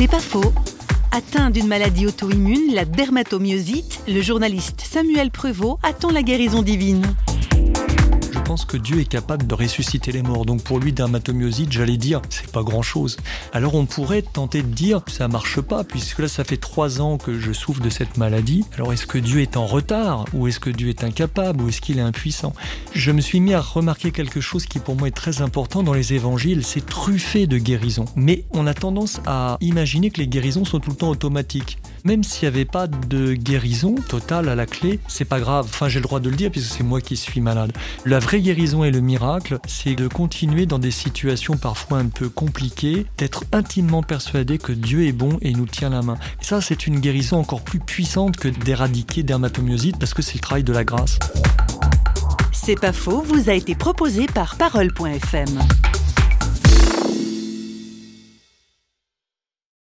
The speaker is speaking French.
C'est pas faux. Atteint d'une maladie auto-immune, la dermatomyosite, le journaliste Samuel Prevot attend la guérison divine que Dieu est capable de ressusciter les morts. Donc pour lui, dermatomyosite, j'allais dire, c'est pas grand chose. Alors on pourrait tenter de dire, ça marche pas, puisque là, ça fait trois ans que je souffre de cette maladie. Alors est-ce que Dieu est en retard Ou est-ce que Dieu est incapable Ou est-ce qu'il est impuissant? Je me suis mis à remarquer quelque chose qui pour moi est très important dans les évangiles, c'est truffé de guérisons. Mais on a tendance à imaginer que les guérisons sont tout le temps automatiques. Même s'il n'y avait pas de guérison totale à la clé, c'est pas grave. Enfin, j'ai le droit de le dire puisque c'est moi qui suis malade. La vraie guérison et le miracle, c'est de continuer dans des situations parfois un peu compliquées, d'être intimement persuadé que Dieu est bon et nous tient la main. Et ça, c'est une guérison encore plus puissante que d'éradiquer dermatomyosite parce que c'est le travail de la grâce. C'est pas faux, vous a été proposé par parole.fm.